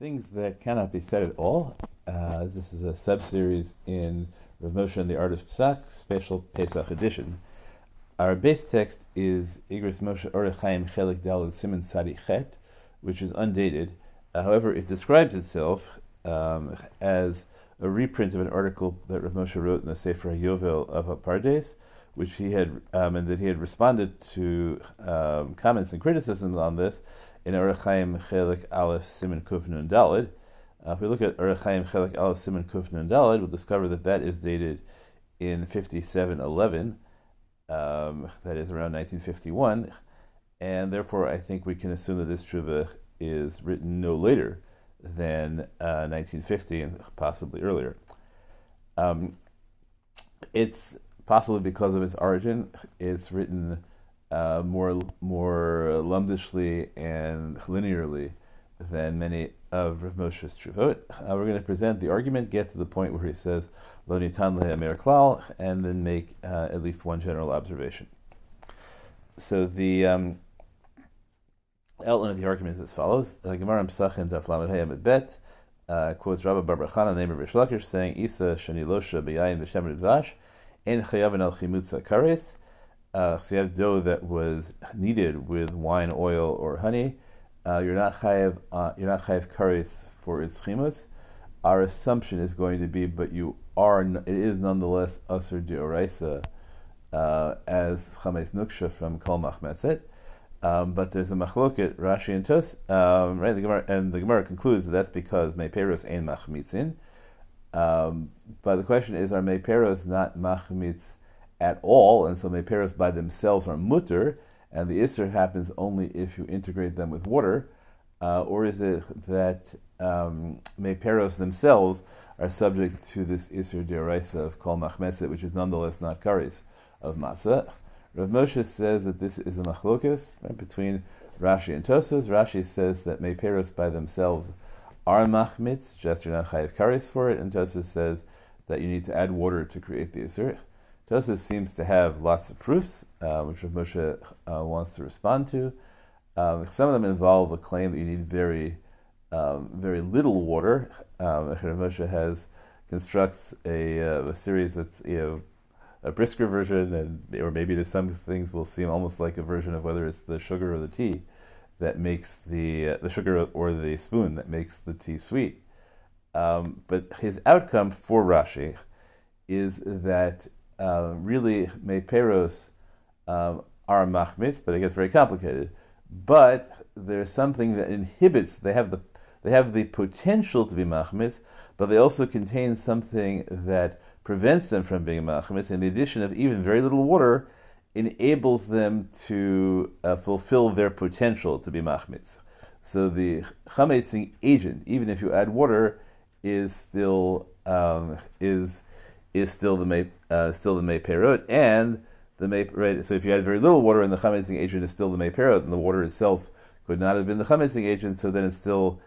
Things that cannot be said at all. Uh, this is a sub-series in Rav Moshe and the Art of Psak, special Pesach edition. Our base text is Igros Moshe Orechaim Chelik Dalad Simon Sadi Chet, which is undated. Uh, however, it describes itself um, as a reprint of an article that Rav Moshe wrote in the Sefer Yovel of Apardes, which he had, um, and that he had responded to um, comments and criticisms on this in Erechaim Chelik Aleph Simon Kuf Dalid. Uh, if we look at Erechaim Chelik Aleph Simon Kuf Dalid, we'll discover that that is dated in 5711, um, that is around 1951, and therefore I think we can assume that this Tshuva is written no later than uh, 1950 and possibly earlier. Um, it's possibly because of its origin, it's written uh, more more lumdishly and linearly than many of Rav Moshe's Truvot. Uh, we're going to present the argument, get to the point where he says Lo nitan le'amer klal, and then make uh, at least one general observation. So the um, outline of the argument is as follows: Gemara Pesachim Daf Lamed Bet uh, quotes Rabbi Bar Chana, name of Rish Lakish, saying Isa Shani Losha B'Yayin V'Shem Vash En Chayavin Al Chimutza Kares uh, have dough that was kneaded with wine, oil, or honey. Uh, you're not chayiv. Uh, you're not chayiv kares for its chimus. Our assumption is going to be, but you are. It is nonetheless asur deoraisa uh, as chametz nuksha from kol machmetzet. Um, but there's a machloket Rashi and Tos, um, right? The Gemara, and the Gemara concludes that that's because meiperos ain't machmitzin. Um, but the question is, are meiperos not machmitz? at all, and so meperos by themselves are mutter, and the isser happens only if you integrate them with water, uh, or is it that um, meperos themselves are subject to this isser deraisa of kol machmeset, which is nonetheless not karis of masa? Rav Moshe says that this is a machlokas right, between Rashi and Tosfos. Rashi says that meperos by themselves are machmitz, just you're not chayiv karis for it, and Tosfos says that you need to add water to create the isser. Tosfos seems to have lots of proofs, uh, which Rav Moshe uh, wants to respond to. Um, some of them involve a claim that you need very, um, very little water. Um, Rav Moshe has constructs a, uh, a series that's you know a brisker version, and or maybe there's some things will seem almost like a version of whether it's the sugar or the tea that makes the uh, the sugar or the spoon that makes the tea sweet. Um, but his outcome for Rashi is that uh, really meperos um, are machmitz, but it gets very complicated. But there's something that inhibits. They have the they have the potential to be machmitz, but they also contain something that prevents them from being machmitz. And the addition of even very little water enables them to uh, fulfill their potential to be machmitz. So the chametzing agent, even if you add water, is still um, is is still the may uh, still the may perot, and the may right. So if you had very little water and the chametzing agent is still the may perot, and the water itself could not have been the chametzing agent, so then it's still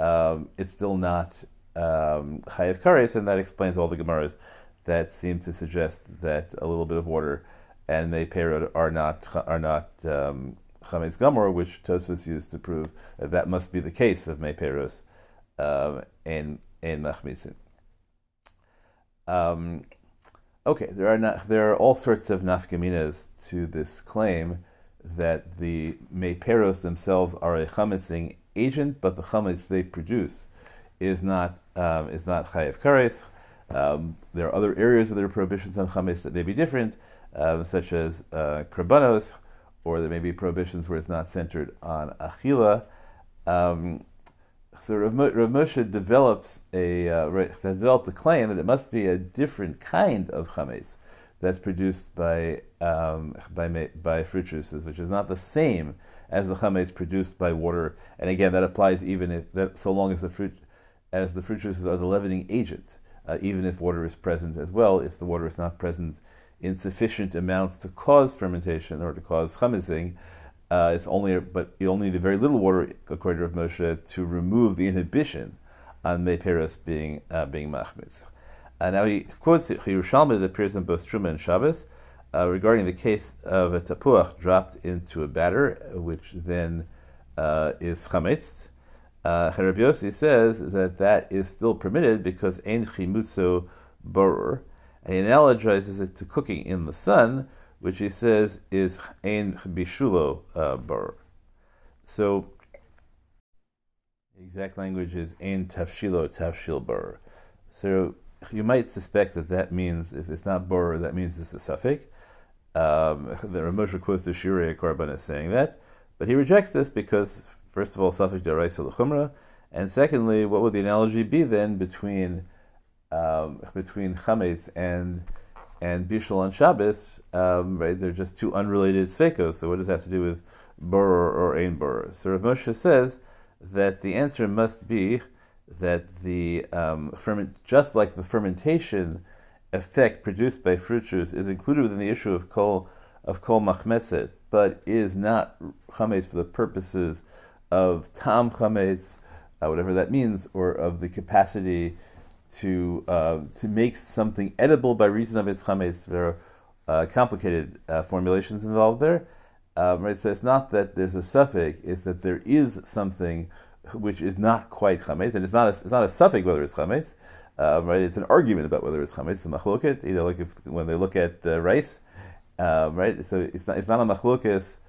um, it's still not um, kares, and that explains all the gemaras that seem to suggest that a little bit of water and may perot are not are not um, chametz gamor, which Tosfos used to prove that that must be the case of may peros um, and and machmitzin. Um, okay, there are not, there are all sorts of nafkaminas to this claim that the meperos themselves are a chametzing agent, but the chametz they produce is not um, is not chayev kares. Um, there are other areas where there are prohibitions on chametz that may be different, um, such as uh, krabanos, or there may be prohibitions where it's not centered on achila. Um, so Rav, Rav Moshe develops a uh, has developed a claim that it must be a different kind of chametz that's produced by um, by by fruit juices, which is not the same as the chametz produced by water. And again, that applies even if that so long as the fruit as the fruit juices are the leavening agent, uh, even if water is present as well. If the water is not present in sufficient amounts to cause fermentation or to cause chametzing, uh, it's only, but you only need a very little water, according to Rav Moshe, to remove the inhibition on Meperos being uh, being machmitz. Uh, now he quotes Yerushalmi that appears in both Truma and Shabbos uh, regarding the case of a tapuach dropped into a batter, which then uh, is chametz. Uh, Yossi says that that is still permitted because ein chimutzo borur, and he analogizes it to cooking in the sun, which he says is ein bishulo uh, borur. So, the exact language is ein tafshilo tafshil borur. So you might suspect that that means if it's not borur, that means it's a safek. Um, the Rav Moshe quotes the Shirei Korban as saying that, but he rejects this because First of all, safek deraisa l'chumra, and secondly, what would the analogy be then between um, between chametz and and bishul on Shabbos? Um, right, they're just two unrelated sveikos. So what does that have to do with bor or ein bor? So Rav Moshe says that the answer must be that the um, ferment, just like the fermentation effect produced by fruit juice is included within the issue of kol of kol machmetzet, but is not chametz for the purposes of tam chametz, uh, whatever that means, or of the capacity to uh, to make something edible by reason of its chametz. There are uh, complicated uh, formulations involved there. Um, right, so it's not that there's a safek; it's that there is something which is not quite chametz, and it's not a, it's not a safek whether it's chametz. Um, right, it's an argument about whether it's chametz. It's a machloket. You know, like if, when they look at uh, rice, um, right? So it's not it's not a machlokas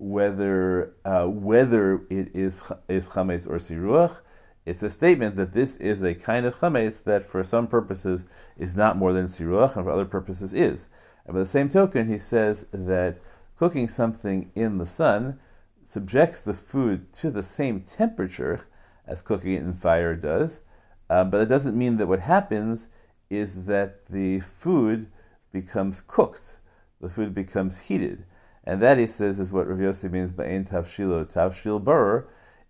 whether uh, whether it is is chametz or siruach. It's a statement that this is a kind of chametz that, for some purposes, is not more than siruach, and for other purposes is. And by the same token, he says that cooking something in the sun subjects the food to the same temperature as cooking it in fire does, uh, but it doesn't mean that what happens is that the food becomes cooked, the food becomes heated. And that he says is what Rav Yossi means by ein tavshilo tavshil burr.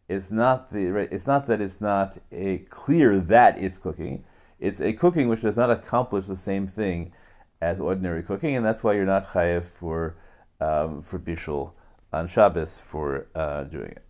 It's not the it's not that it's not a clear that it's cooking. It's a cooking which does not accomplish the same thing as ordinary cooking, and that's why you're not chayev for um, for bishul on Shabbos for uh, doing it.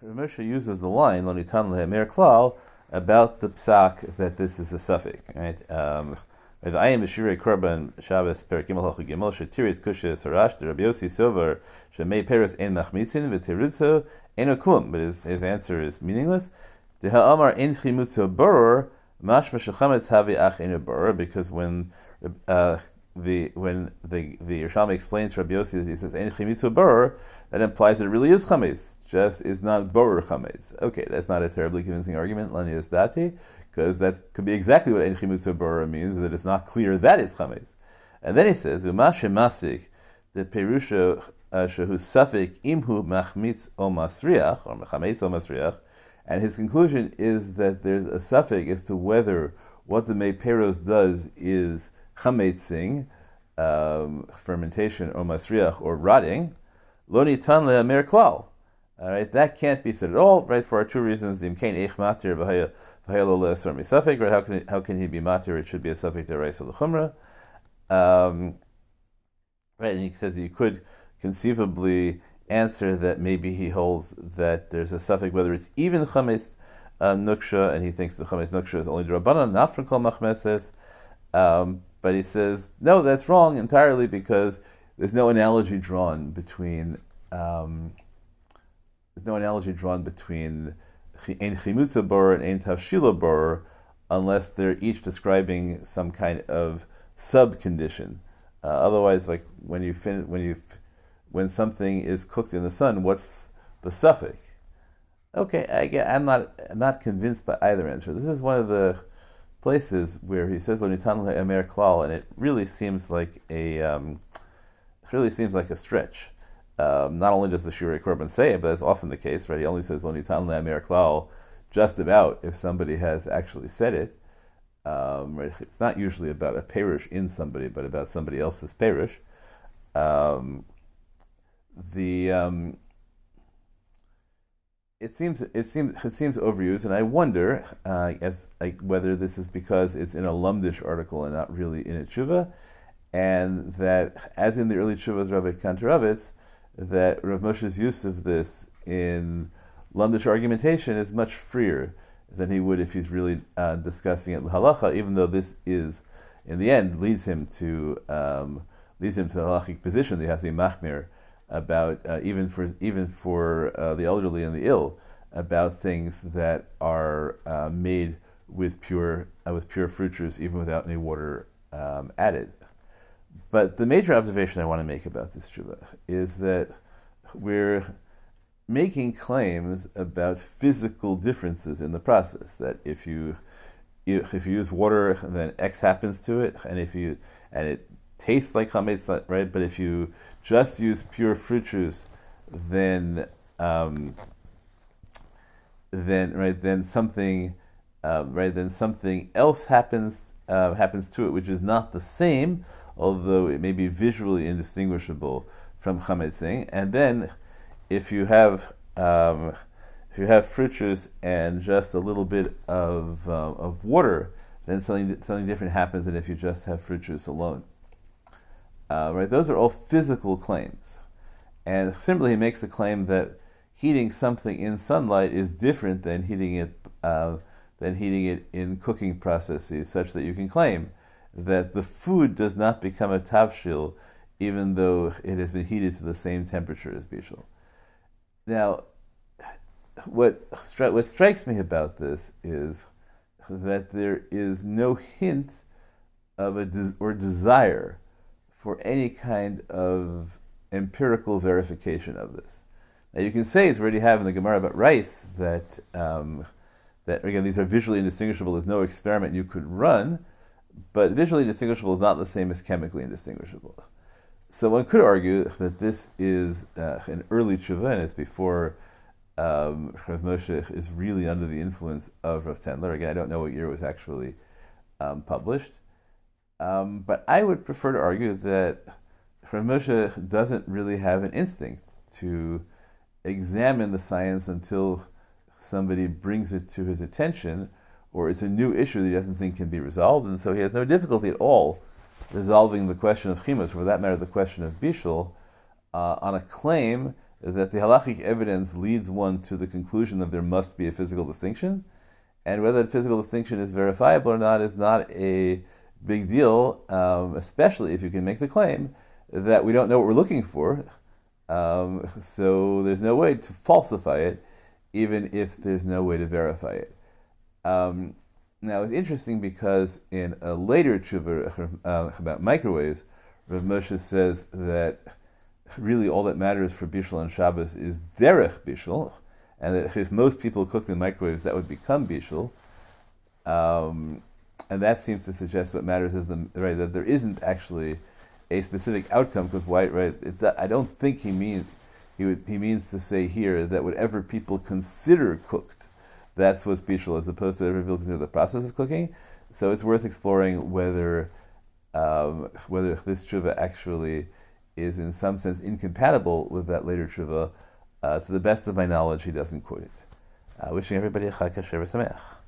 Rav Moshe uses the line "Lo nitan klal" about the psak that this is a safek, right? Um, I am Shirei Korban Shabbos Per Gimel Halchu Gimel Shetiris Kushis Harash the Rabbi Yossi Sover Shemei Peres Ein Machmisin V'Tiritzo Ein Okum. But his, his answer is meaningless. Deha Amar Ein Chimutzo Boror Mashma Shechametz Havi Ach Ein Boror because when uh, the when the the Yerushalmi explains Rabbi Yossi that he says Ein Boror that implies that it really is chametz, just is not boror chametz. Okay, that's not a terribly convincing argument, Lanias Dati because that could be exactly what Ein Bora means, that it's not clear that it's Chametz. And then he says, Umashe Masik, the Perusha uh, Shehu Safik Imhu Machmitz O Masriach, or Mechametz O Masriach, and his conclusion is that there's a safek as to whether what the Meiperos does is chametzing, um, fermentation, or masriach, or rotting, lo nitan le'amer klal. All right, that can't be said at all, right? For our two reasons: imkain eich matir v'haya v'haya Right? How can how can he be matir? It should be a safek to reis l'chumra. Um, right, and he says you could conceivably answer that maybe he holds that there's a safek whether it's even chametz uh, nuksha, and he thinks the chametz nuksha is only drabanan, not for kol machmeses. Um, but he says no, that's wrong entirely because there's no analogy drawn between. Um, there's no analogy drawn between ein chimutza bor and ein tavshila bor unless they're each describing some kind of sub condition. Uh, otherwise, like when you fin- when you when something is cooked in the sun, what's the safek? Okay, I get, I'm not I'm not convinced by either answer. This is one of the places where he says "Lonitan emer klal," and it really seems like a um, really seems like a stretch. Um, not only does the Shirei Korban say it, but that's often the case, right? He only says Lo Nitan Le'amir Klal just about if somebody has actually said it. Um, right? It's not usually about a parish in somebody, but about somebody else's parish. Um, the um, it seems it seems it seems overused, and I wonder uh, as whether this is because it's in a Lumdish article and not really in a tshuva, and that as in the early tshuvas Rabbi Kantorovitz, that Rav Moshe's use of this in Lumdish argumentation is much freer than he would if he's really uh, discussing it halacha, even though this is, in the end, leads him to um, leads him to the halachic position that he has to be machmir about uh, even for even for uh, the elderly and the ill about things that are uh, made with pure uh, with pure fruit juice, even without any water um, added. But the major observation I want to make about this tshuva is that we're making claims about physical differences in the process. That if you if you use water, then X happens to it, and if you and it tastes like chametz, right? But if you just use pure fruit juice, then um, then right then something um, right then something else happens uh, happens to it, which is not the same, although it may be visually indistinguishable from chametzing. And then if you have um, if you have fruit juice and just a little bit of, uh, of water, then something, something different happens than if you just have fruit juice alone. Uh, right? Those are all physical claims. And simply he makes the claim that heating something in sunlight is different than heating it uh, than heating it in cooking processes, such that you can claim that the food does not become a tavshil even though it has been heated to the same temperature as bishul. Now, what, stri- what strikes me about this is that there is no hint of a de- or desire for any kind of empirical verification of this. Now you can say, as we already have in the Gemara about rice, that um, that again these are visually indistinguishable. There's no experiment you could run, but visually indistinguishable is not the same as chemically indistinguishable. So one could argue that this is uh, an early tshuva, and it's before um, Rav Moshe is really under the influence of Rav Tendler. Again, I don't know what year it was actually um, published, um, but I would prefer to argue that Rav Moshe doesn't really have an instinct to examine the science until somebody brings it to his attention, or it's a new issue that he doesn't think can be resolved, and so he has no difficulty at all resolving the question of chimus, for that matter, the question of bishul, uh, on a claim that the halachic evidence leads one to the conclusion that there must be a physical distinction, and whether that physical distinction is verifiable or not is not a big deal, um, especially if you can make the claim that we don't know what we're looking for. Um, so there's no way to falsify it, even if there's no way to verify it. Um, now it's interesting because in a later tshuva uh, about microwaves, Rav Moshe says that really all that matters for bishul on Shabbos is derech bishul, and that if most people cooked in microwaves, that would become bishul. Um, and that seems to suggest what matters is the right that there isn't actually a specific outcome because why right? It, I don't think he means he would, he means to say here that whatever people consider cooked, that's what's bishul, as opposed to whatever people consider the process of cooking. So it's worth exploring whether um, whether this tshuva actually is in some sense incompatible with that later tshuva. Uh, to the best of my knowledge, he doesn't quote it. Uh, wishing everybody a Chag Sameach.